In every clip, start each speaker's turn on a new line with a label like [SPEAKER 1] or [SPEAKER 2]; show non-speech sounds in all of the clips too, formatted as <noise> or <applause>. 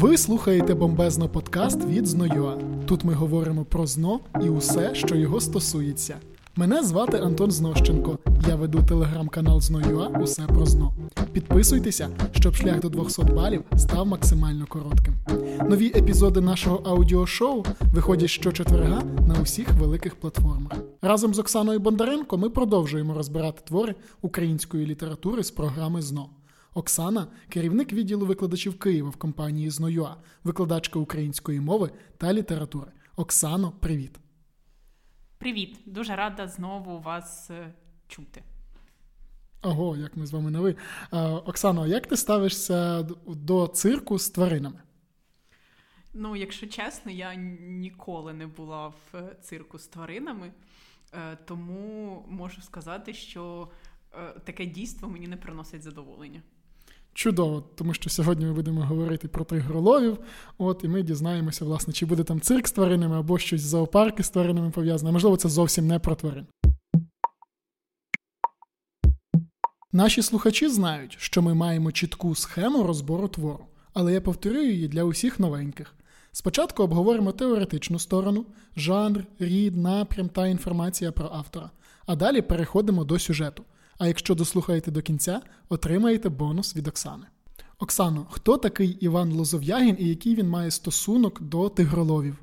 [SPEAKER 1] Ви слухаєте бомбезно подкаст від Знойоа. Тут ми говоримо про зно і усе, що його стосується. Мене звати Антон Знощенко. Я веду телеграм-канал Знойоа Усе про зно. Підписуйтеся, щоб шлях до 200 балів став максимально коротким. Нові епізоди нашого аудіошоу виходять щочетверга на усіх великих платформах. Разом з Оксаною Бондаренко ми продовжуємо розбирати твори української літератури з програми ЗНО. Оксана керівник відділу викладачів Києва в компанії Знойоа, викладачка української мови та літератури. Оксано, привіт.
[SPEAKER 2] Привіт, дуже рада знову вас е, чути.
[SPEAKER 1] Ого, як ми з вами нові. Оксано, як ти ставишся до цирку з тваринами?
[SPEAKER 2] Ну, якщо чесно, я ніколи не була в е, цирку з тваринами, е, тому можу сказати, що таке дійство мені не приносить задоволення.
[SPEAKER 1] Чудово, тому що сьогодні ми будемо говорити про тигроловів. От і ми дізнаємося, власне, чи буде там цирк з тваринами або щось з зоопарки з тваринами пов'язане. Можливо, це зовсім не про тварин. Наші слухачі знають, що ми маємо чітку схему розбору твору, але я повторюю її для усіх новеньких. Спочатку обговоримо теоретичну сторону, жанр, рід, напрям та інформація про автора, а далі переходимо до сюжету. А якщо дослухаєте до кінця, отримаєте бонус від Оксани. Оксано, хто такий Іван Лозов'ягін і який він має стосунок до тигроловів?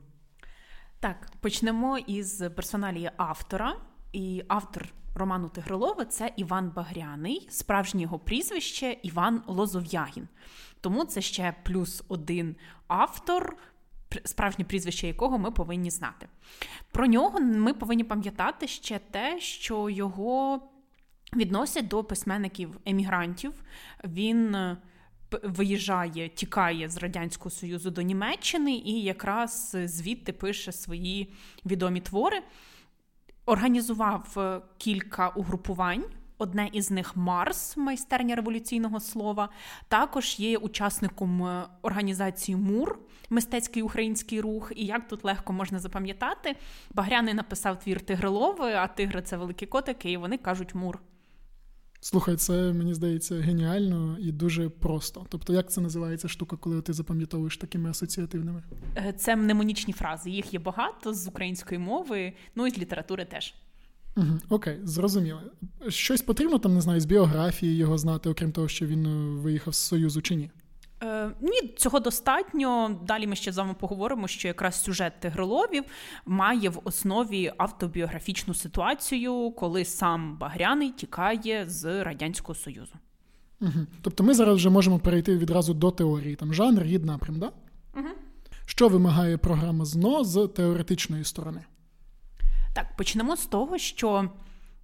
[SPEAKER 2] Так, почнемо із персоналії автора. І автор роману Тигролови це Іван Багряний, справжнє його прізвище Іван Лозов'ягін. Тому це ще плюс один автор, справжнє прізвище якого ми повинні знати. Про нього ми повинні пам'ятати ще те, що його відносять до письменників-емігрантів. Він е, виїжджає, тікає з Радянського Союзу до Німеччини і якраз звідти пише свої відомі твори. Організував е, кілька угрупувань. Одне із них Марс, майстерня революційного слова. Також є учасником е, організації МУР, мистецький український рух. І як тут легко можна запам'ятати, Багряний написав твір Тигрилови, а тигри це великі котики, і вони кажуть МУР.
[SPEAKER 1] Слухай, це мені здається геніально і дуже просто. Тобто, як це називається штука, коли ти запам'ятовуєш такими асоціативними?
[SPEAKER 2] Е, це мнемонічні фрази. Їх є багато з української мови, ну і з літератури теж.
[SPEAKER 1] Угу, Окей, зрозуміло. Щось потрібно там, не знаю, з біографії його знати, окрім того, що він е, виїхав з Союзу чи ні?
[SPEAKER 2] Е, Ні, цього достатньо. Далі ми ще з вами поговоримо, що якраз сюжет Тигроловів має в основі автобіографічну ситуацію, коли сам Багряний тікає з Радянського Союзу.
[SPEAKER 1] Угу. Тобто ми зараз вже можемо перейти відразу до теорії. Там жанр, рід, напрям, да?
[SPEAKER 2] Угу.
[SPEAKER 1] Що вимагає програма ЗНО з теоретичної сторони?
[SPEAKER 2] Так, почнемо з того, що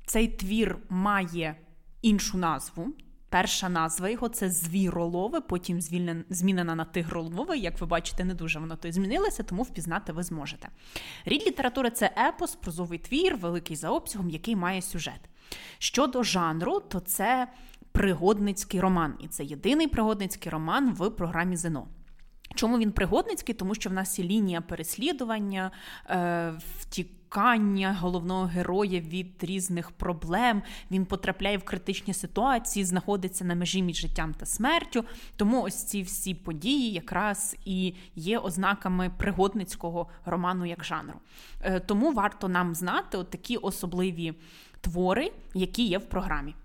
[SPEAKER 2] цей твір має іншу назву. Перша назва його це звіролове, потім змінена на тигролове. Як ви бачите, не дуже воно то й змінилося, тому впізнати ви зможете. Рід літератури це епос, прозовий твір, великий за обсягом, який має сюжет. Щодо жанру, то це пригодницький роман, і це єдиний пригодницький роман в програмі ЗНО. Чому він пригодницький? Тому що в нас є лінія переслідування, е, втікання головного героя від різних проблем. Він потрапляє в критичні ситуації, знаходиться на межі між життям та смертю. Тому ось ці всі події якраз і є ознаками пригодницького роману як жанру. Е, тому варто нам знати от такі особливі твори, які є в програмі.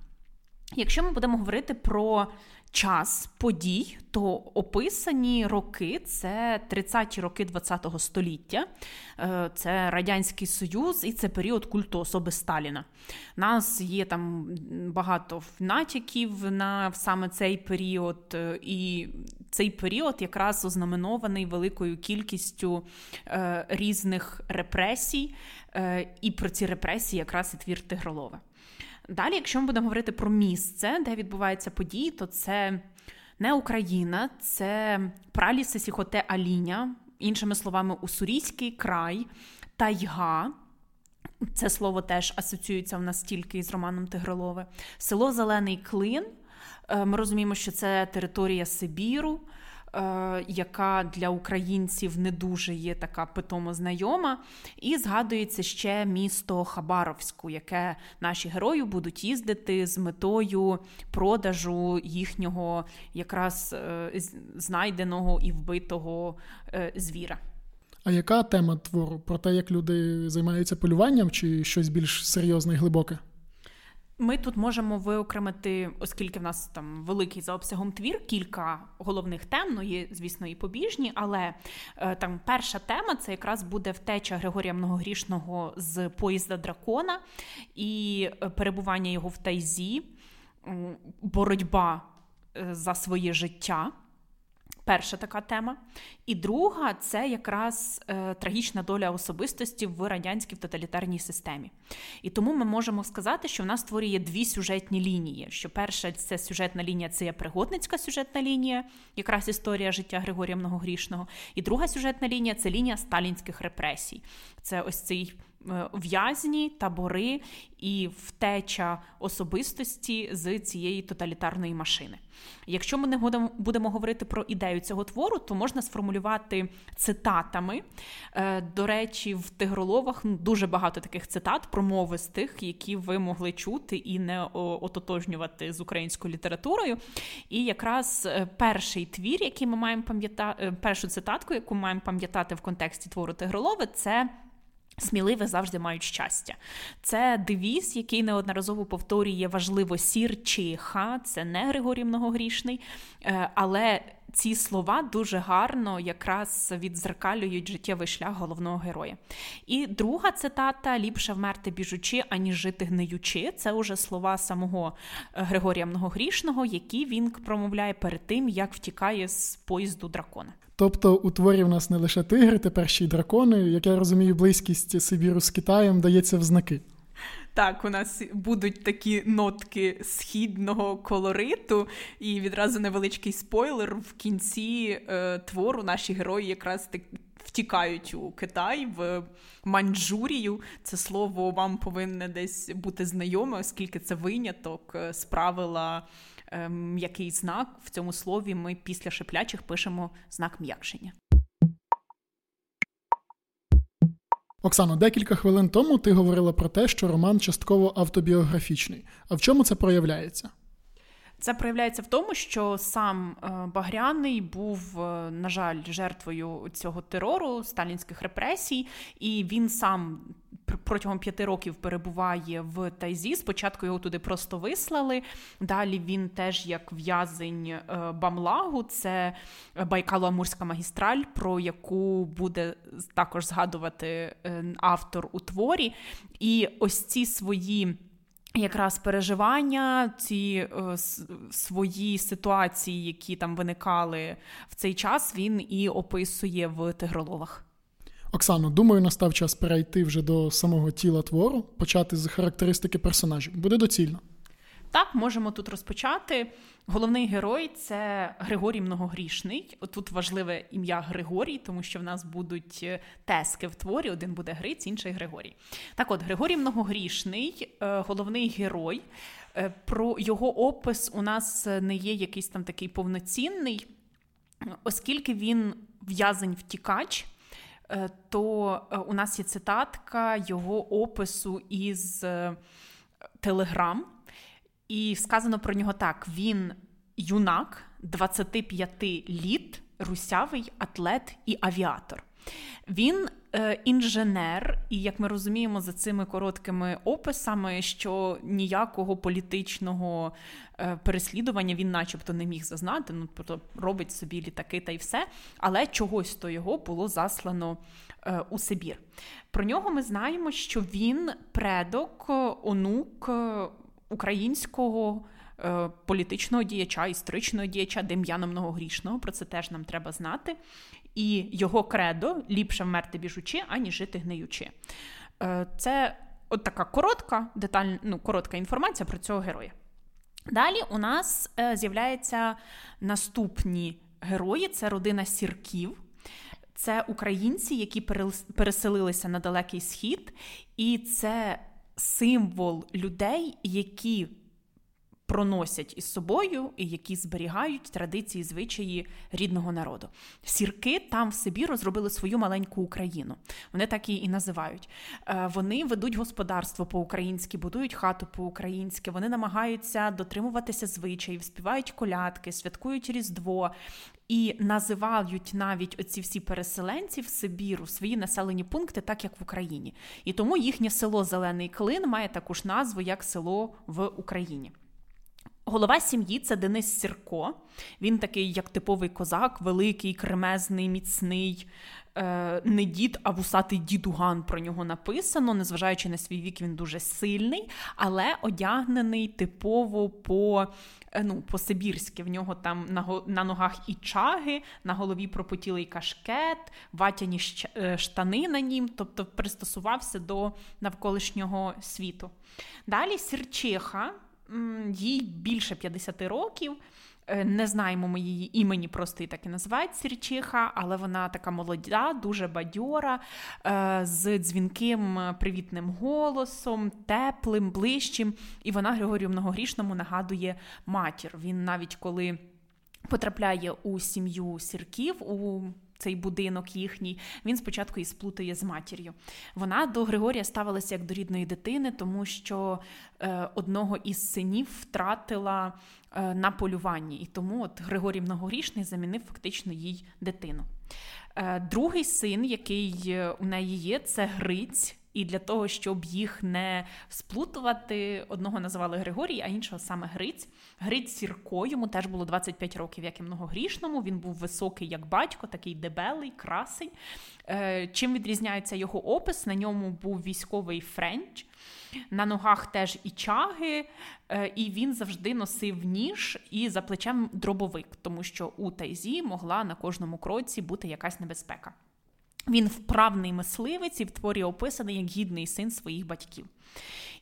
[SPEAKER 2] Якщо ми будемо говорити про час подій, то описані роки це 30-ті роки ХХ століття, е, це Радянський Союз і це період культу особи Сталіна. У нас є там багато натяків на саме цей період, е, і цей період якраз ознаменований великою кількістю е, різних репресій, і про ці репресії якраз і твір Тигролове. Далі, якщо ми будемо говорити про місце, де відбуваються події, то це не Україна, це праліси Сіхоте Аліня, іншими словами, Уссурійський край, Тайга. Це слово теж асоціюється в нас тільки із Романом Тигролове. Село Зелений Клин. Е, ми розуміємо, що це територія Сибіру. Е, яка для українців не дуже є така питомо знайома. І згадується ще місто Хабаровську, яке наші герої будуть їздити з метою продажу їхнього якраз е, знайденого і вбитого е, звіра.
[SPEAKER 1] А яка тема твору? Про те, як люди займаються полюванням, чи щось більш серйозне і глибоке?
[SPEAKER 2] Ми тут можемо виокремити, оскільки в нас там великий за обсягом твір, кілька головних тем, ну є, звісно, і побіжні, але е, там перша тема це якраз буде втеча Григорія Многогрішного з поїзда дракона і е, перебування його в тайзі, боротьба е, за своє життя. Перша така тема. І друга це якраз е, трагічна доля особистості в радянській тоталітарній системі. І тому ми можемо сказати, що в нас створює дві сюжетні лінії. Що перша це сюжетна лінія це є пригодницька сюжетна лінія, якраз історія життя Григорія Многогрішного. І друга сюжетна лінія це лінія сталінських репресій. Це ось цей в'язні, табори і втеча особистості з цієї тоталітарної машини. Якщо ми не будемо говорити про ідею цього твору, то можна сформулювати цитатами. Е, до речі, в тигроловах дуже багато таких цитат промовистих, які ви могли чути і не ототожнювати з українською літературою. І якраз е, перший твір, який ми маємо пам'ятати, першу цитатку, яку маємо пам'ятати в контексті твору Тигролови, це. Сміливе завжди мають щастя. Це девіз, який неодноразово повторює важливо сір чиха, це не Григорій Многогрішний, е, але ці слова дуже гарно якраз відзеркалюють життєвий шлях головного героя. І друга цитата: ліпше вмерти біжучи, аніж жити гниючи. Це уже слова самого е, Григорія Многогрішного, які він промовляє перед тим, як втікає з поїзду дракона.
[SPEAKER 1] Тобто у творі в нас не лише тигри, тепер ще й дракони. Як я розумію, близькість Сибіру з Китаєм дається в знаки.
[SPEAKER 2] Так, у нас будуть такі нотки східного колориту, і відразу невеличкий спойлер в кінці е, твору наші герої якраз так втікають у Китай в Маньчжурію. Це слово вам повинне десь бути знайоме, оскільки це виняток е, з правила м'який ем, знак. В цьому слові ми після шиплячих пишемо знак м'якшення.
[SPEAKER 1] Оксано, декілька хвилин тому ти говорила про те, що роман частково автобіографічний. А в чому це проявляється?
[SPEAKER 2] Це проявляється в тому, що сам е, Багряний був, е, на жаль, жертвою цього терору, сталінських репресій, і він сам протягом п'яти років перебуває в Тайзі. Спочатку його туди просто вислали. Далі він теж як в'язень е, Бамлагу, це Байкало-Амурська магістраль, про яку буде також згадувати автор у творі. І ось ці свої. Якраз переживання, ці е, свої ситуації, які там виникали в цей час, він і описує в тигроловах.
[SPEAKER 1] Оксано, думаю, настав час перейти вже до самого тіла твору, почати з характеристики персонажів. Буде доцільно.
[SPEAKER 2] Так, можемо тут розпочати. Головний герой це Григорій Многогрішний. Тут важливе ім'я Григорій, тому що в нас будуть е, тески в творі: один буде Гриць, інший Григорій. Так от, Григорій Многогрішний, е, головний герой. Е, про його опис у нас не є якийсь там такий повноцінний, оскільки він в'язень втікач. То у нас є цитатка його опису із Телеграм. І сказано про нього так: він юнак 25 літ, русявий атлет і авіатор. Він е, інженер, і як ми розуміємо, за цими короткими описами, що ніякого політичного е, переслідування він, начебто, не міг зазнати. Ну тобто робить собі літаки та й все, але чогось то його було заслано е, у Сибір. Про нього ми знаємо, що він предок, онук українського е, політичного діяча, історичного діяча Дем'яна Многогрішного. Про це теж нам треба знати. І його кредо ліпше вмерти біжучи, ані жити гниючи. Е, це от така коротка, деталь, ну, коротка інформація про цього героя. Далі у нас е, з'являються наступні герої: це родина сірків. Це українці, які переселилися на далекий схід, і це символ людей, які проносять із собою і які зберігають традиції, звичаї рідного народу. Сірки там в собі розробили свою маленьку Україну. Вони так її і називають. Е, вони ведуть господарство по-українськи, будують хату по-українськи. Вони намагаються дотримуватися звичаїв, співають колядки, святкують Різдво. І називають навіть оці всі переселенці в Сибіру свої населені пункти, так як в Україні. І тому їхнє село Зелений Клин має таку ж назву, як село в Україні. Голова сім'ї це Денис Сірко. Він такий, як типовий козак, великий, кремезний, міцний, е, не дід, а вусатий дідуган про нього написано. Незважаючи на свій вік, він дуже сильний, але одягнений типово по е, ну, по-сибірськи. В нього там на на ногах і чаги, на голові пропотілий кашкет, ватяні е, штани на нім, тобто пристосувався до навколишнього світу. Далі Сірчиха їй більше 50 років. Е, не знаємо ми її імені, просто її так і називають Сірчиха, але вона така молода, дуже бадьора, е, з дзвінким привітним голосом, теплим, ближчим. І вона Григорію Многогрішному нагадує матір. Він навіть коли потрапляє у сім'ю сірків. у цей будинок їхній, він спочатку і сплутає з матір'ю. Вона до Григорія ставилася як до рідної дитини, тому що е, одного із синів втратила е, на полюванні. І тому от Григорій многорішний замінив фактично їй дитину. Е, другий син, який е, у неї є, це Гриць. І для того, щоб їх не сплутувати, одного називали Григорій, а іншого саме Гриць. Гриць Сірко, йому теж було 25 років, як і многогрішному. Він був високий, як батько, такий дебелий, красень. Е, чим відрізняється його опис? На ньому був військовий френч. На ногах теж і чаги, е, і він завжди носив ніж і за плечем дробовик, тому що у тайзі могла на кожному кроці бути якась небезпека. Він вправний мисливець і в творі описаний як гідний син своїх батьків.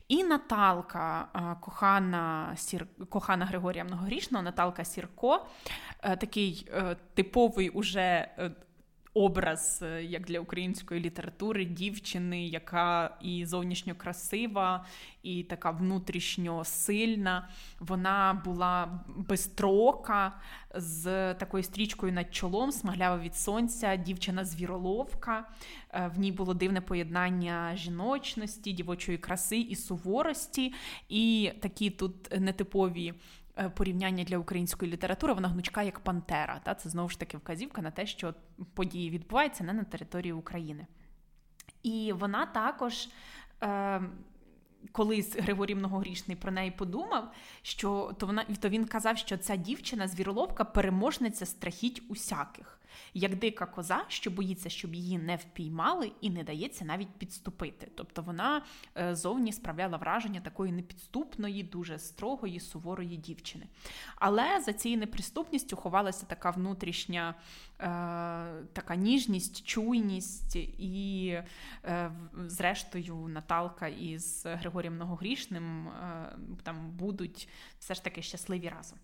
[SPEAKER 2] І Наталка, кохана Сір... кохана Григорія Многорічного, Наталка Сірко, е, такий е, типовий уже е, образ, е, як для української літератури, дівчини, яка і зовнішньо красива, і така внутрішньо сильна. Вона була безстрока, з такою стрічкою над чолом, смаглява від сонця, дівчина-звіроловка. Е, в ній було дивне поєднання жіночності, дівочої краси і суворості, і такі тут нетипові порівняння для української літератури, вона гнучка як Пантера. Та? Це знову ж таки вказівка на те, що події відбуваються не на території України. І вона також. Е, Колись Григорій Многогрішний про неї подумав, що то вона то він казав, що ця дівчина звіроловка переможниця страхіть усяких як дика коза, що боїться, щоб її не впіймали, і не дається навіть підступити. Тобто вона е, зовні справляла враження такої непідступної, дуже строгої, суворої дівчини. Але за цією неприступністю ховалася така внутрішня е, така ніжність, чуйність, і, е, зрештою, Наталка із Григорієм Многогрішним е, там будуть все ж таки щасливі разом.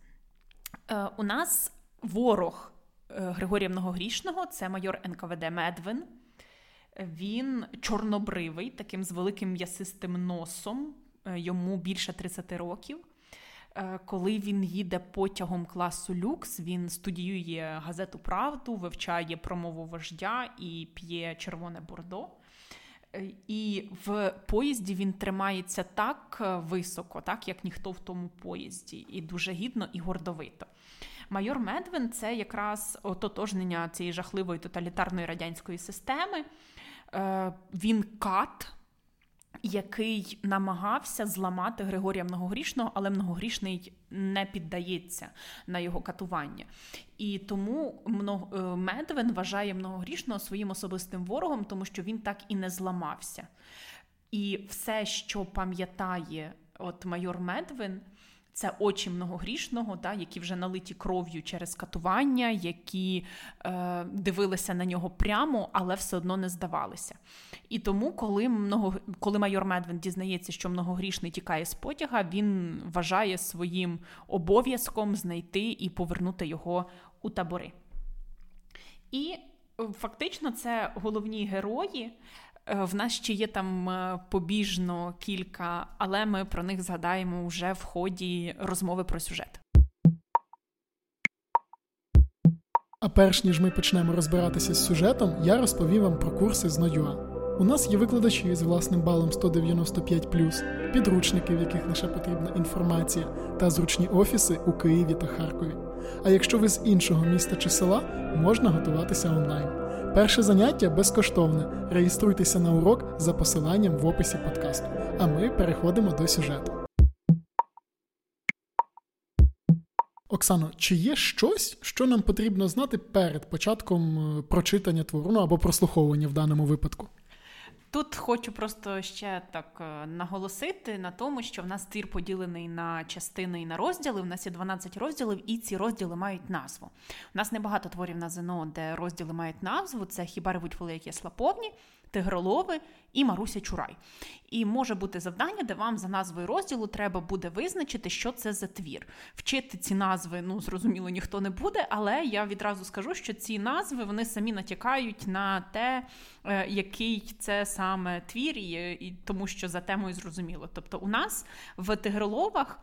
[SPEAKER 2] Е, у нас ворог Григорія Многогрішного, це майор НКВД Медвин. Він чорнобривий, таким з великим м'ясистим носом, е, йому більше 30 років. Е, коли він їде потягом класу люкс, він студіює газету Правду, вивчає промову вождя і п'є червоне бордо. І в поїзді він тримається так високо, так як ніхто в тому поїзді, і дуже гідно і гордовито. Майор Медвин це якраз ототожнення цієї жахливої тоталітарної радянської системи. Е, він кат. Який намагався зламати Григорія Многогрішного, але Многогрішний не піддається на його катування. І тому е, Медвин вважає Многогрішного своїм особистим ворогом, тому що він так і не зламався. І все, що пам'ятає от майор Медвин, це очі многогрішного, да, які вже налиті кров'ю через катування, які е, дивилися на нього прямо, але все одно не здавалися. І тому, коли много, коли майор Медвин дізнається, що многогрішний тікає з потяга, він вважає своїм обов'язком знайти і повернути його у табори. І фактично це головні герої. Е, в нас ще є там е, побіжно кілька, але ми про них згадаємо вже в ході розмови про сюжет.
[SPEAKER 1] А перш ніж ми почнемо розбиратися з сюжетом, я розповім вам про курси з Ноюа. У нас є викладачі з власним балом 195+, підручники, в яких лише потрібна інформація, та зручні офіси у Києві та Харкові. А якщо ви з іншого міста чи села, можна готуватися онлайн. Перше заняття безкоштовне. Реєструйтеся на урок за посиланням в описі подкасту. А ми переходимо до сюжету. Оксано, чи є щось, що нам потрібно знати перед початком е, прочитання твору ну, або прослуховування в даному випадку?
[SPEAKER 2] Тут хочу просто ще так е, наголосити на тому, що в нас твір поділений на частини і на розділи. У нас є 12 розділів, і ці розділи мають назву. У нас небагато творів на ЗНО, де розділи мають назву. Це хіба ревуть великі слаповні, Тигролови і Маруся Чурай. І може бути завдання, де вам за назвою розділу треба буде визначити, що це за твір. Вчити ці назви, ну зрозуміло, ніхто не буде, але я відразу скажу, що ці назви вони самі натякають на те, е, який це саме твір, і тому що за темою зрозуміло. Тобто, у нас в Тигроловах.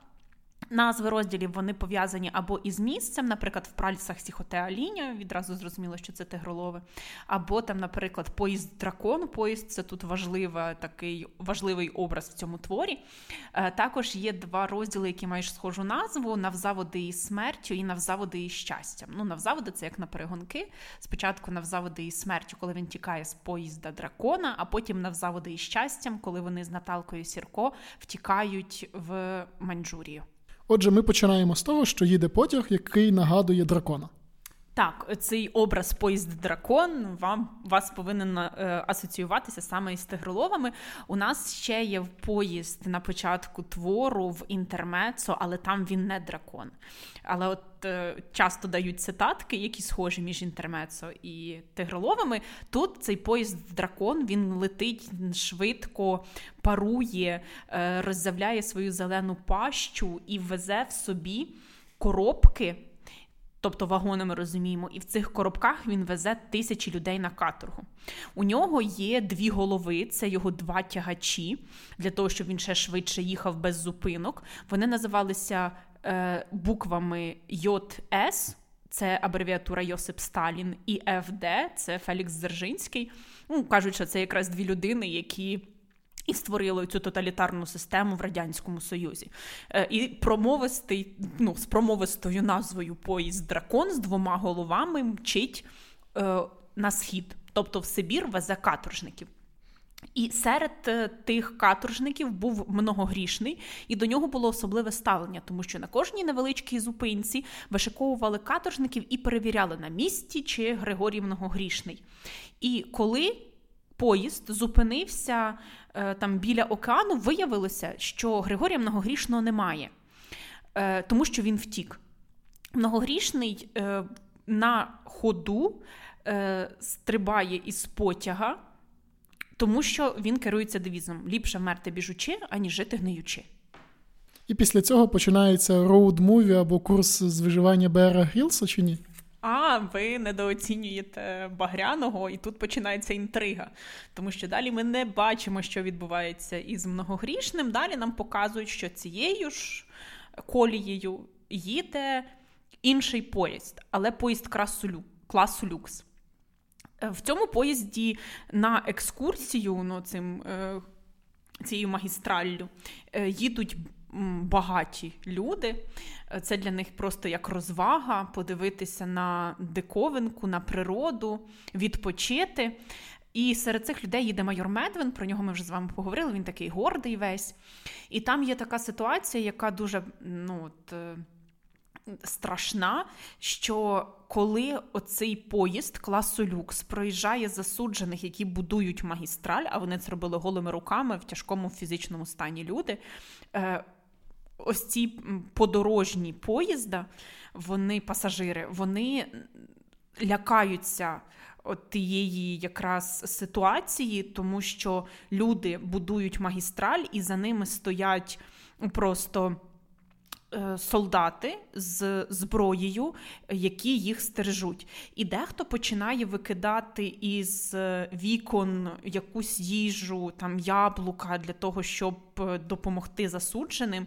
[SPEAKER 2] Назви розділів вони пов'язані або із місцем, наприклад, в пральцях Сіхотеаліня, відразу зрозуміло, що це тигролове, або там, наприклад, поїзд дракон. Поїзд це тут важлива, такий важливий образ в цьому творі. Е, також є два розділи, які мають схожу назву: навзаводи із смертю і навзаводи із щастям. Ну, навзаводи це як на перегонки. Спочатку навзаводи із смертю, коли він тікає з поїзда дракона, а потім навзаводи із щастям, коли вони з Наталкою Сірко втікають в Маньчжурію.
[SPEAKER 1] Отже, ми починаємо з того, що їде потяг, який нагадує дракона.
[SPEAKER 2] Так, цей образ поїзд дракон вам вас повинен е, асоціюватися саме із тигроловами. У нас ще є поїзд на початку твору в інтермецо, але там він не дракон. Але от е, часто дають цитатки, які схожі між інтермецо і тигроловами. Тут цей поїзд дракон він летить швидко, парує, е, роззявляє свою зелену пащу і везе в собі коробки. Тобто вагони ми розуміємо, і в цих коробках він везе тисячі людей на каторгу. У нього є дві голови, це його два тягачі, для того, щоб він ще швидше їхав без зупинок. Вони називалися е, буквами ЙС, це абревіатура Йосип Сталін, і ФД це Фелікс Дзержинський. Ну, Кажуть, що це якраз дві людини, які і створило цю тоталітарну систему в радянському союзі. Е, і промовистий, ну з промовистою назвою поїзд дракон з двома головами мчить е, на схід, тобто в Сибір везе каторжників. І серед е, тих каторжників був многогрішний, і до нього було особливе ставлення, тому що на кожній невеличкій зупинці вишиковували каторжників і перевіряли на місці, чи Григорій многогрішний. І коли поїзд зупинився е, там біля океану, виявилося, що Григорія Многогрішного немає, е, тому що він втік. Многогрішний е, на ходу стрибає із потяга, тому що він керується девізом: ліпше вмерти біжучи, аніж жити гниючи.
[SPEAKER 1] І після цього починається роуд-муві або курс з виживання Бера Грілса, чи ні?
[SPEAKER 2] А ви недооцінюєте багряного, і тут починається інтрига. Тому що далі ми не бачимо, що відбувається із многогрішним. Далі нам показують, що цією ж колією їде інший поїзд, але поїзд класу, люкс. В цьому поїзді на екскурсію ну, цим, е, цією магістраллю е, їдуть багаті люди. Це для них просто як розвага, подивитися на диковинку, на природу, відпочити. І серед цих людей їде майор Медвин, про нього ми вже з вами поговорили. Він такий гордий весь. І там є така ситуація, яка дуже ну, от, е, страшна, що коли оцей поїзд класу люкс проїжджає засуджених, які будують магістраль, а вони це робили голими руками в тяжкому фізичному стані люди. Ось ці подорожні поїзда, вони пасажири, вони лякаються от тієї якраз ситуації, тому що люди будують магістраль і за ними стоять просто. Е, солдати з зброєю, які їх стережуть. І дехто починає викидати із е, вікон якусь їжу, там яблука для того, щоб е, допомогти засудженим,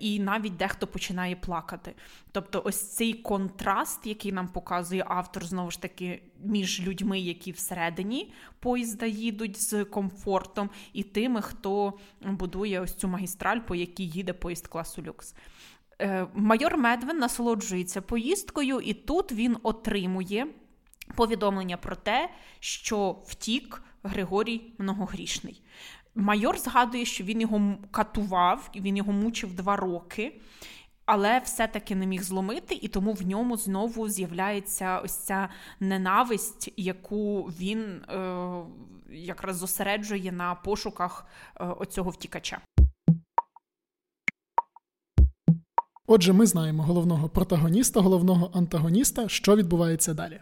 [SPEAKER 2] і навіть дехто починає плакати. Тобто, ось цей контраст, який нам показує автор, знову ж таки, між людьми, які всередині поїзда їдуть з комфортом, і тими, хто будує ось цю магістраль, по якій їде поїзд класу люкс. Е, майор Медвен насолоджується поїздкою, і тут він отримує повідомлення про те, що втік Григорій Многогрішний. Майор згадує, що він його катував, він його мучив два роки. Але все-таки не міг зломити, і тому в ньому знову з'являється ось ця ненависть, яку він е, якраз зосереджує на пошуках е, оцього втікача.
[SPEAKER 1] Отже, ми знаємо головного протагоніста, головного антагоніста, що відбувається далі.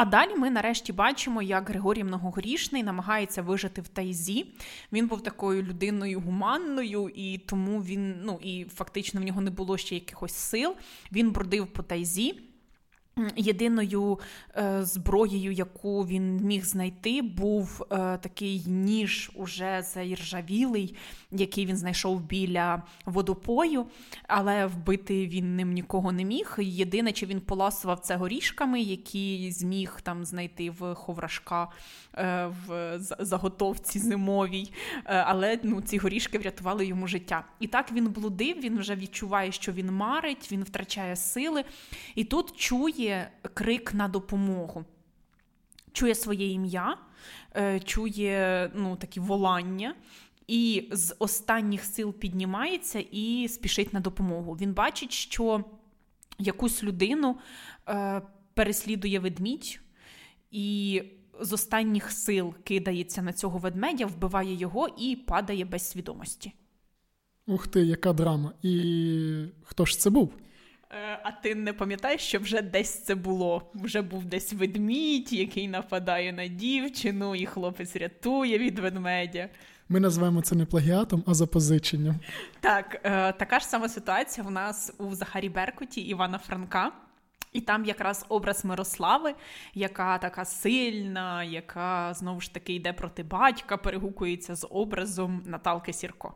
[SPEAKER 2] А далі ми нарешті бачимо, як Григорій Многогрішний намагається вижити в тайзі. Він був такою людиною гуманною, і тому він ну і фактично в нього не було ще якихось сил. Він бродив по тайзі. Єдиною е, зброєю, яку він міг знайти, був е, такий ніж уже заіржавілий, який він знайшов біля водопою, але вбити він ним нікого не міг. Єдине, чи він поласував це горішками, які зміг там знайти в ховрашка е, в заготовці зимовій. Але ну, ці горішки врятували йому життя. І так він блудив, він вже відчуває, що він марить, він втрачає сили. І тут чує чує крик на допомогу, чує своє ім'я, е, чує ну, такі волання. І з останніх сил піднімається і спішить на допомогу. Він бачить, що якусь людину е, переслідує ведмідь, і з останніх сил кидається на цього ведмедя, вбиває його і падає без свідомості.
[SPEAKER 1] Ух ти, яка драма! І хто ж це був?
[SPEAKER 2] Е, а ти не пам'ятаєш, що вже десь це було? Вже був десь ведмідь, який нападає на дівчину, і хлопець рятує від ведмедя.
[SPEAKER 1] Ми називаємо це не плагіатом, а запозиченням.
[SPEAKER 2] Так, е, така ж сама ситуація в нас у Захарі Беркуті Івана Франка. І там якраз образ Мирослави, яка така сильна, яка знову ж таки йде проти батька, перегукується з образом Наталки Сірко.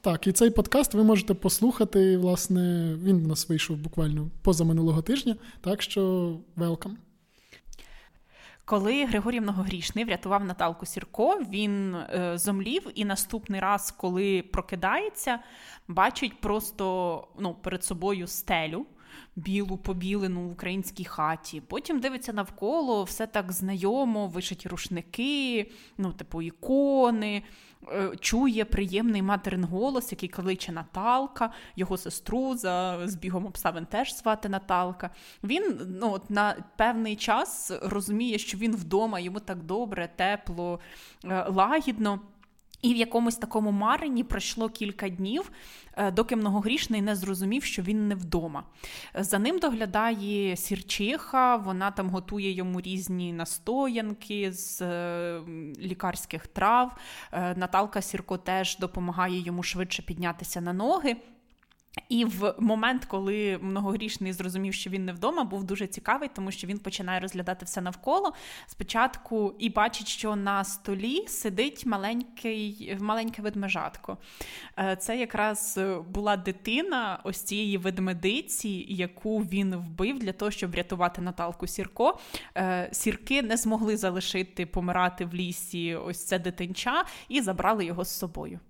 [SPEAKER 1] Так, і цей подкаст ви можете послухати. Власне, він в нас вийшов буквально поза минулого тижня, так що велкам.
[SPEAKER 2] Коли Григорій Многогрішний врятував Наталку Сірко, він е, зомлів, і наступний раз, коли прокидається, бачить просто ну, перед собою стелю. Білу побілену в українській хаті. Потім дивиться навколо, все так знайомо, вишиті рушники, ну, типу, ікони, Е, чує приємний материн голос, який кличе Наталка, його сестру за збігом обставин теж звати Наталка. Він ну, от на певний час розуміє, що він вдома, йому так добре, тепло, е, лагідно. І в якомусь такому маренні пройшло кілька днів, е, доки многогрішний не зрозумів, що він не вдома. За ним доглядає сірчиха, вона там готує йому різні настоянки з е, лікарських трав. Е, Наталка Сірко теж допомагає йому швидше піднятися на ноги. І в момент, коли многогрішний зрозумів, що він не вдома, був дуже цікавий, тому що він починає розглядати все навколо спочатку і бачить, що на столі сидить маленький, маленьке ведмежатко. Е, це якраз була дитина ось цієї ведмедиці, яку він вбив для того, щоб врятувати Наталку Сірко. Е, сірки не змогли залишити помирати в лісі ось це дитинча і забрали його з собою.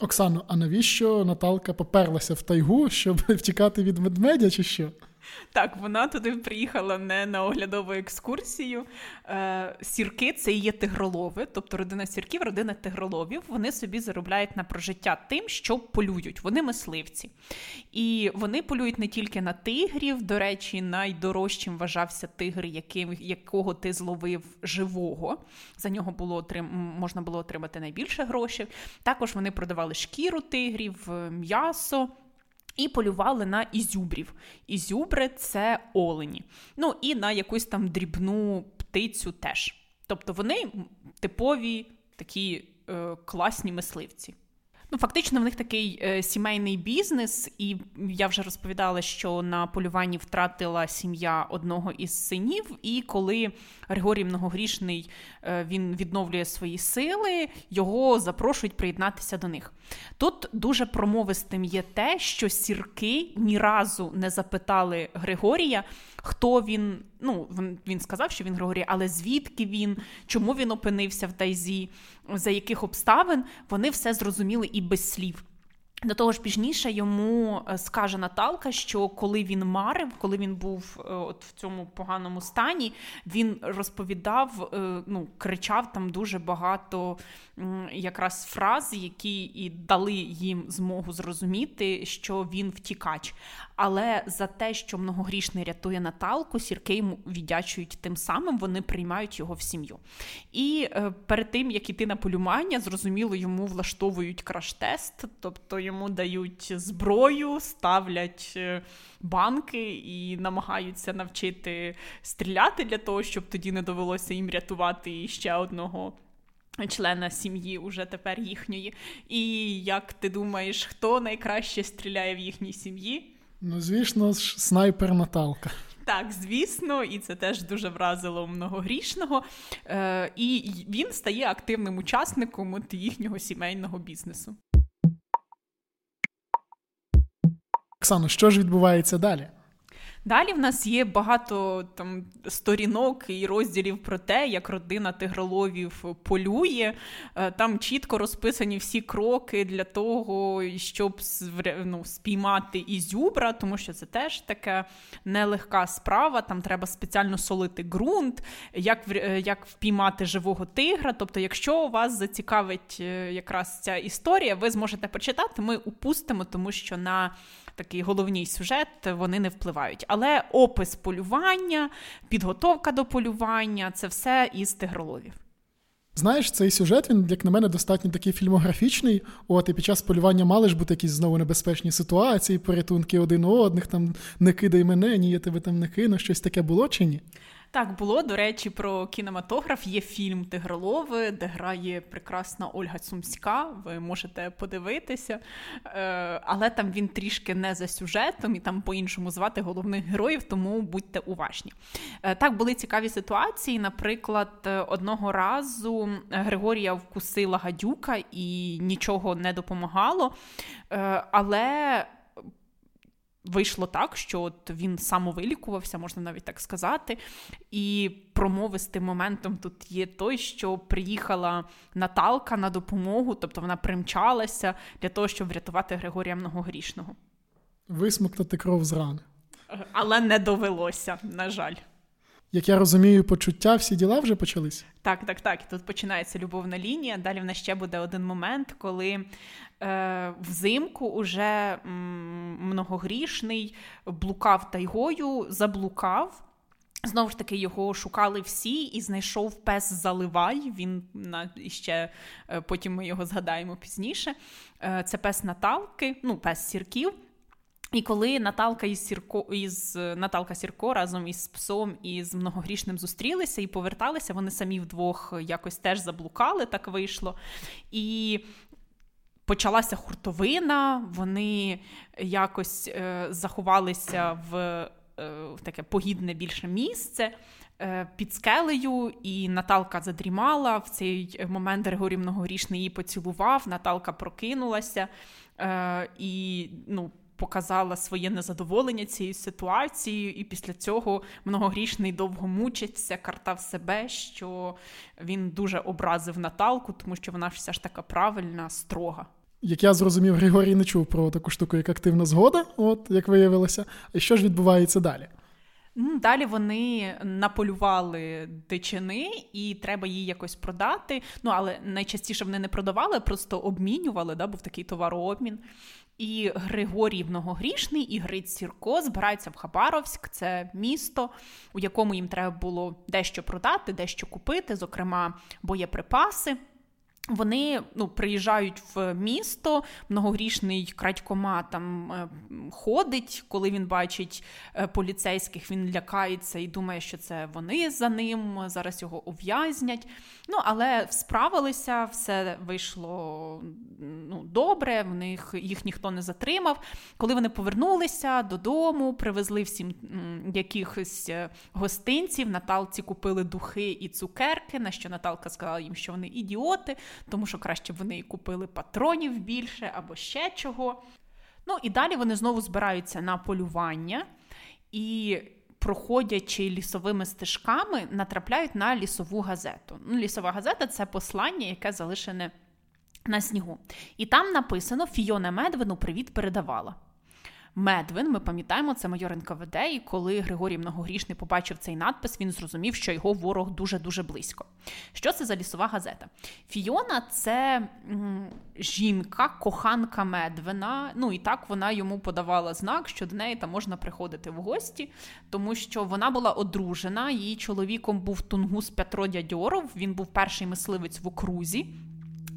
[SPEAKER 1] Оксано, а навіщо Наталка поперлася в тайгу, щоб <laughs> втікати від ведмедя, чи що?
[SPEAKER 2] Так, вона туди приїхала не на оглядову екскурсію. Е, Сірки це є тигролови, тобто родина сірків, родина тигроловів. Вони собі заробляють на прожиття тим, що полюють. Вони мисливці. І вони полюють не тільки на тигрів. До речі, найдорожчим вважався тигр, яким, якого ти зловив живого. За нього було отрим... можна було отримати найбільше грошей. Також вони продавали шкіру тигрів, м'ясо. І полювали на ізюбрів. Ізюбри це олені. Ну і на якусь там дрібну птицю теж. Тобто вони типові такі е, класні мисливці. Ну, фактично, в них такий е, сімейний бізнес, і я вже розповідала, що на полюванні втратила сім'я одного із синів. І коли Григорій Многогрішний е, він відновлює свої сили, його запрошують приєднатися до них. Тут дуже промовистим є те, що сірки ні разу не запитали Григорія, хто він. Ну, він сказав, що він Григорій, але звідки він, чому він опинився в Тайзі, за яких обставин, вони все зрозуміли і без слів. До того ж, пізніше йому е, скаже Наталка, що коли він марив, коли він був е, от в цьому поганому стані, він розповідав, е, ну кричав там дуже багато якраз фраз, які і дали їм змогу зрозуміти, що він втікач. Але за те, що многогрішний рятує Наталку, сірки йому віддячують тим самим, вони приймають його в сім'ю. І перед тим як іти на полювання, зрозуміло, йому влаштовують краш-тест, тобто йому дають зброю, ставлять е, банки і намагаються навчити стріляти для того, щоб тоді не довелося їм рятувати ще одного. Члена сім'ї уже тепер їхньої. І як ти думаєш, хто найкраще стріляє в їхній сім'ї?
[SPEAKER 1] Ну, звісно, ж, снайпер Наталка.
[SPEAKER 2] Так, звісно, і це теж дуже вразило многогрішного. Е, І він стає активним учасником от їхнього сімейного бізнесу.
[SPEAKER 1] Оксано, що ж відбувається далі?
[SPEAKER 2] Далі в нас є багато там сторінок і розділів про те, як родина тигроловів полює. Е, там чітко розписані всі кроки для того, щоб ну, спіймати ізюбра, тому що це теж така нелегка справа. Там треба спеціально солити ґрунт, як е, як впіймати живого тигра. Тобто, якщо вас зацікавить е, якраз ця історія, ви зможете почитати. Ми упустимо, тому що на такий головний сюжет, вони не впливають. Але опис полювання, підготовка до полювання це все із тигроловів.
[SPEAKER 1] Знаєш, цей сюжет, він, як на мене, достатньо такий фільмографічний. От, і під час полювання мали ж бути якісь знову небезпечні ситуації, порятунки один одних, там не кидай мене, ні, я тебе там не кину, щось таке було чи ні?
[SPEAKER 2] Так було до речі, про кінематограф. Є фільм Тигролови, де грає прекрасна Ольга Цумська. Ви можете подивитися, е, але там він трішки не за сюжетом і там по-іншому звати головних героїв, тому будьте уважні. Е, так були цікаві ситуації. Наприклад, одного разу Григорія вкусила гадюка і нічого не допомагало. Е, але Вийшло так, що от він самовилікувався, можна навіть так сказати. І промовистим моментом тут є той, що приїхала Наталка на допомогу, тобто вона примчалася для того, щоб врятувати Григорія Многогрішного.
[SPEAKER 1] Висмоктати кров з рани.
[SPEAKER 2] Але не довелося, на жаль.
[SPEAKER 1] Як я розумію, почуття всі діла вже почались?
[SPEAKER 2] Так, так, так. І тут починається любовна лінія. Далі в нас ще буде один момент, коли е, взимку уже м, многогрішний блукав тайгою, заблукав. Знову ж таки, його шукали всі, і знайшов пес Заливай. Він на ще е, потім ми його згадаємо пізніше. Е, це пес Наталки, ну, пес сірків. І коли Наталка із Сірко із Наталка Сірко разом із псом і з многогрішним зустрілися і поверталися, вони самі вдвох якось теж заблукали, так вийшло. І почалася хуртовина, вони якось е, заховалися в, е, в таке погідне більше місце. Е, під скелею, і Наталка задрімала. В цей момент Григорій Многорічний її поцілував. Наталка прокинулася е, і ну, показала своє незадоволення цією ситуацією, і після цього многогрішний довго мучиться, картав себе, що він дуже образив Наталку, тому що вона все ж така правильна, строга.
[SPEAKER 1] Як я зрозумів, Григорій не чув про таку штуку, як активна згода, от як виявилося. І що ж відбувається далі?
[SPEAKER 2] Далі вони наполювали дичини, і треба її якось продати. Ну але найчастіше вони не продавали, просто обмінювали, да, був такий товарообмін. І Григорій Многогрішний і Гриць Сірко збираються в Хабаровськ, це місто, у якому їм треба було дещо продати, дещо купити, зокрема боєприпаси. Вони ну, приїжджають в місто, многогрішний крадькома там е, ходить, коли він бачить е, поліцейських, він лякається і думає, що це вони за ним, зараз його ув'язнять. Ну, Але справилися, все вийшло ну, добре, в них їх ніхто не затримав. Коли вони повернулися додому, привезли всім якихось е, гостинців, Наталці купили духи і цукерки, на що Наталка сказала їм, що вони ідіоти тому що краще б вони купили патронів більше або ще чого. Ну і далі вони знову збираються на полювання і, проходячи лісовими стежками, натрапляють на лісову газету. Ну, Лісова газета це послання, яке залишене на снігу. І там написано: Фіона Медвину привіт передавала. Медвин, ми пам'ятаємо, це майор НКВД, і коли Григорій Многогрішний побачив цей надпис, він зрозумів, що його ворог дуже-дуже близько. Що це за лісова газета? Фіона це жінка, коханка Медвина. Ну і так вона йому подавала знак, що до неї там можна приходити в гості, тому що вона була одружена, її чоловіком був Тунгус Петро Дядьоров, він був перший мисливець в окрузі.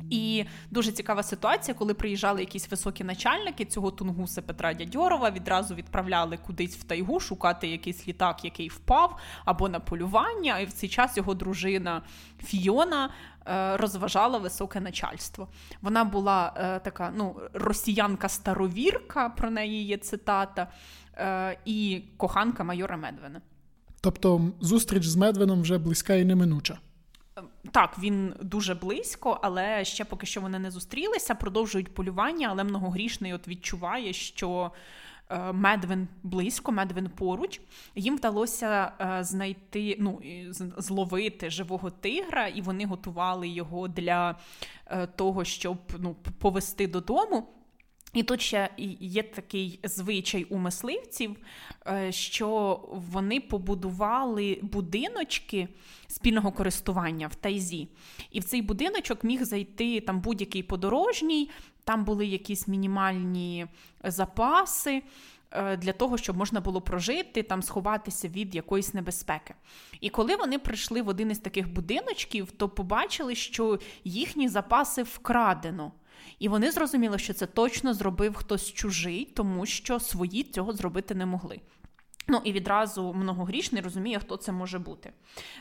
[SPEAKER 2] І дуже цікава ситуація, коли приїжджали якісь високі начальники цього тунгуса Петра Дядьорова, відразу відправляли кудись в тайгу шукати якийсь літак, який впав, або на полювання. І в цей час його дружина Фіона е, розважала високе начальство. Вона була е, така ну, росіянка-старовірка, про неї є цитата, е, і коханка майора Медвена.
[SPEAKER 1] Тобто зустріч з Медвеном вже близька і неминуча.
[SPEAKER 2] Так, він дуже близько, але ще поки що вони не зустрілися, продовжують полювання, але многогрішний от відчуває, що е, Медвин близько, Медвин поруч. Їм вдалося е, знайти, ну, зловити живого тигра, і вони готували його для е, того, щоб ну, повести додому. І тут ще є такий звичай у мисливців, е, що вони побудували будиночки спільного користування в тайзі. І в цей будиночок міг зайти там будь-який подорожній, там були якісь мінімальні запаси. Е, для того, щоб можна було прожити, там сховатися від якоїсь небезпеки. І коли вони прийшли в один із таких будиночків, то побачили, що їхні запаси вкрадено. І вони зрозуміли, що це точно зробив хтось чужий, тому що свої цього зробити не могли. Ну і відразу многогрішний розуміє, хто це може бути.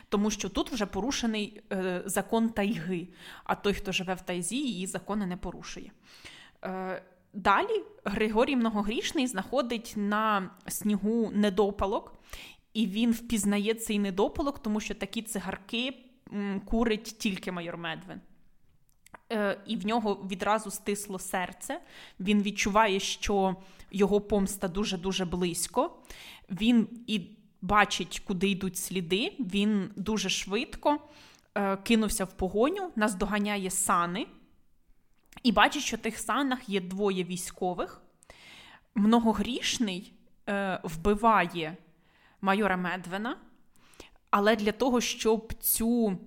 [SPEAKER 2] Тому що тут вже порушений е, закон тайги, а той, хто живе в тайзі, її закони не порушує. Е, Далі Григорій Многогрішний знаходить на снігу недопалок, і він впізнає цей недопалок, тому що такі цигарки курить тільки майор Медвин. Е, і в нього відразу стисло серце. Він відчуває, що його помста дуже-дуже близько. Він і бачить, куди йдуть сліди. Він дуже швидко е, кинувся в погоню, наздоганяє сани, і бачить, що в тих санах є двоє військових. Многогрішний е, вбиває майора Медвена, але для того, щоб цю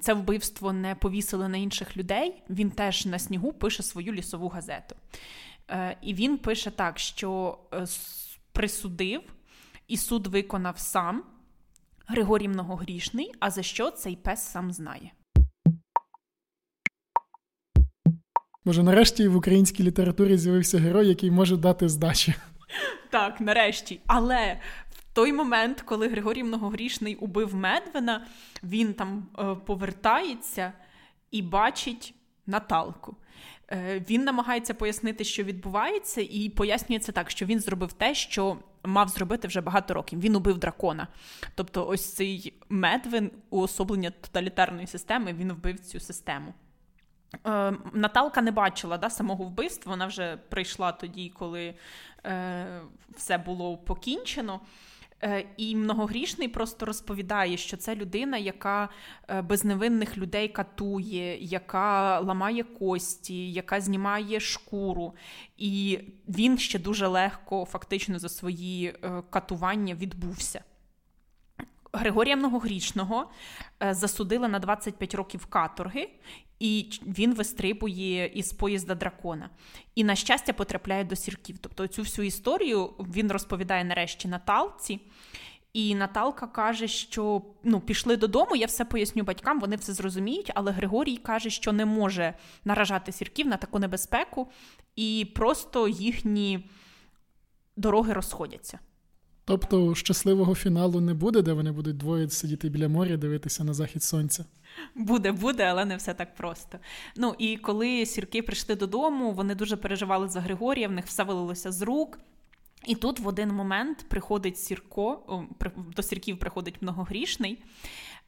[SPEAKER 2] це вбивство не повісили на інших людей. Він теж на снігу пише свою лісову газету. Е, і він пише так, що е, присудив, і суд виконав сам Григорій Многогрішний, а за що цей пес сам знає.
[SPEAKER 1] Може, нарешті в українській літературі з'явився герой, який може дати здачі.
[SPEAKER 2] Так, нарешті. Але той момент, коли Григорій Многогрішний убив Медвена, він там е, повертається і бачить Наталку. Е, він намагається пояснити, що відбувається, і пояснює це так, що він зробив те, що мав зробити вже багато років. Він убив дракона. Тобто, ось цей Медвин, уособлення тоталітарної системи, він вбив цю систему. Е, Наталка не бачила да, самого вбивства, вона вже прийшла тоді, коли е, все було покінчено. Е, і многогрішний просто розповідає, що це людина, яка е, безневинних людей катує, яка ламає кості, яка знімає шкуру. І він ще дуже легко, фактично, за свої е, катування відбувся. Григорія Многогрічного засудили на 25 років каторги, і він вистрибує із поїзда дракона. І, на щастя, потрапляє до сірків. Тобто цю всю історію він розповідає нарешті Наталці. І Наталка каже, що ну, пішли додому, я все поясню батькам, вони все зрозуміють, але Григорій каже, що не може наражати сірків на таку небезпеку, і просто їхні дороги розходяться.
[SPEAKER 1] Тобто щасливого фіналу не буде, де вони будуть двоє сидіти біля моря, дивитися на захід сонця.
[SPEAKER 2] Буде, буде, але не все так просто. Ну і коли сірки прийшли додому, вони дуже переживали за Григорія, в них все вилилося з рук. І тут в один момент приходить Сірко, до Сірків приходить многогрішний.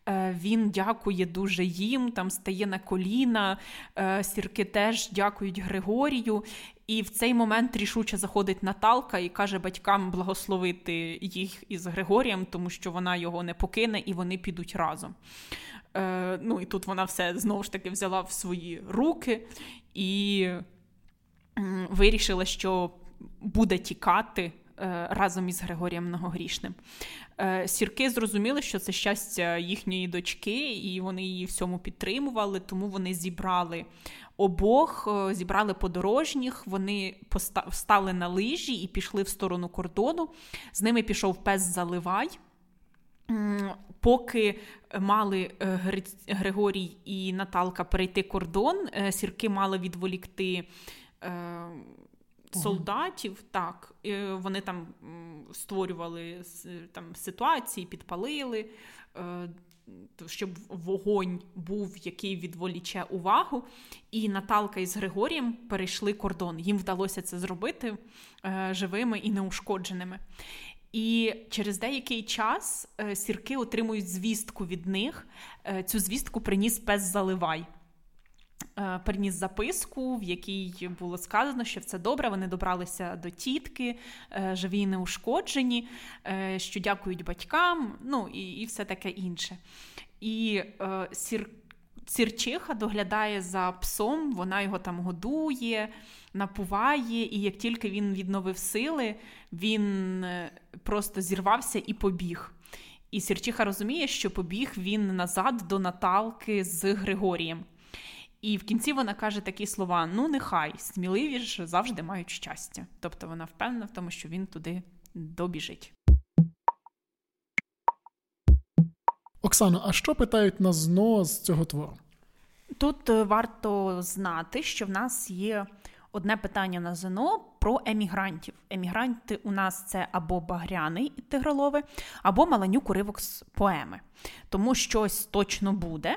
[SPEAKER 2] Е, він дякує дуже їм, там стає на коліна. Е, сірки теж дякують Григорію. І в цей момент рішуче заходить Наталка і каже батькам благословити їх із Григорієм, тому що вона його не покине і вони підуть разом. Е, Ну і тут вона все знову ж таки взяла в свої руки і вирішила, що буде тікати. Е, разом із Григорієм Многогрішним. Е, сірки зрозуміли, що це щастя їхньої дочки, і вони її всьому підтримували, тому вони зібрали обох, е, зібрали подорожніх, вони встали на лижі і пішли в сторону кордону. З ними пішов пес Заливай. Поки мали Григорій і Наталка перейти кордон, сірки мали відволікти солдатів, так, вони там створювали там ситуації, підпалили, е, щоб вогонь був, який відволіче увагу. І Наталка із Григорієм перейшли кордон. Їм вдалося це зробити е, живими і неушкодженими. І через деякий час е, сірки отримують звістку від них. Цю звістку приніс пес Заливай. Е, приніс записку, в якій було сказано, що все добре. Вони добралися до тітки, е, живі і неушкоджені, е, що дякують батькам, ну і і все таке інше. І сір, сірчиха доглядає за псом, вона його там годує, напуває, і як тільки він відновив сили, він просто зірвався і побіг. І сірчиха розуміє, що побіг він назад до Наталки з Григорієм. І в кінці вона каже такі слова: ну, нехай, сміливі ж завжди мають щастя. Тобто вона впевнена в тому, що він туди добіжить.
[SPEAKER 1] Оксано, а що питають на ЗНО з цього твору?
[SPEAKER 2] Тут е, варто знати, що в нас є одне питання на ЗНО про емігрантів. Емігранти у нас це або багряний тигролови, або маланюк уривок з поеми. Тому щось точно буде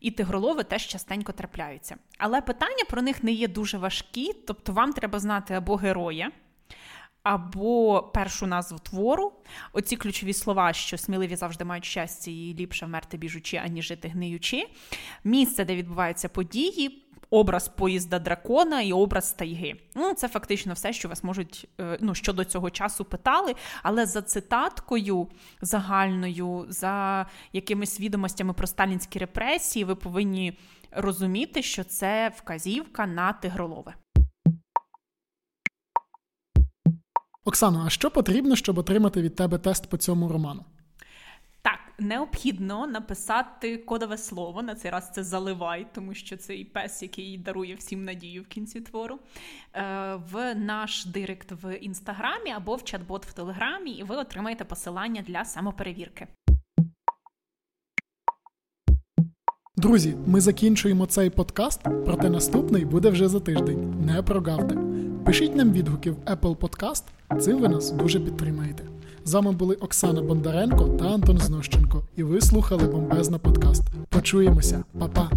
[SPEAKER 2] і тигролови теж частенько трапляються. Але питання про них не є дуже важкі, тобто вам треба знати або героя. Або першу назву твору, оці ключові слова, що сміливі завжди мають щастя і ліпше вмерти біжучи, ані жити гниючи, місце, де відбуваються події, образ поїзда дракона і образ тайги. Ну, Це фактично все, що вас можуть е, ну, що до цього часу питали, але за цитаткою загальною, за якимись відомостями про сталінські репресії, ви повинні розуміти, що це вказівка на тигролове.
[SPEAKER 1] Оксано, а що потрібно, щоб отримати від тебе тест по цьому роману?
[SPEAKER 2] Необхідно написати кодове слово. На цей раз це заливай, тому що це і пес, який дарує всім надію в кінці твору. Е, в наш директ в інстаграмі або в чат-бот в Телеграмі, і ви отримаєте посилання для самоперевірки.
[SPEAKER 1] Друзі, ми закінчуємо цей подкаст, проте наступний буде вже за тиждень. Не прогавте. Пишіть нам відгуки в Apple Podcast, цим ви нас дуже підтримаєте. З вами були Оксана Бондаренко та Антон Знощенко. І ви слухали бомбезна подкаст. Почуємося, Па-па!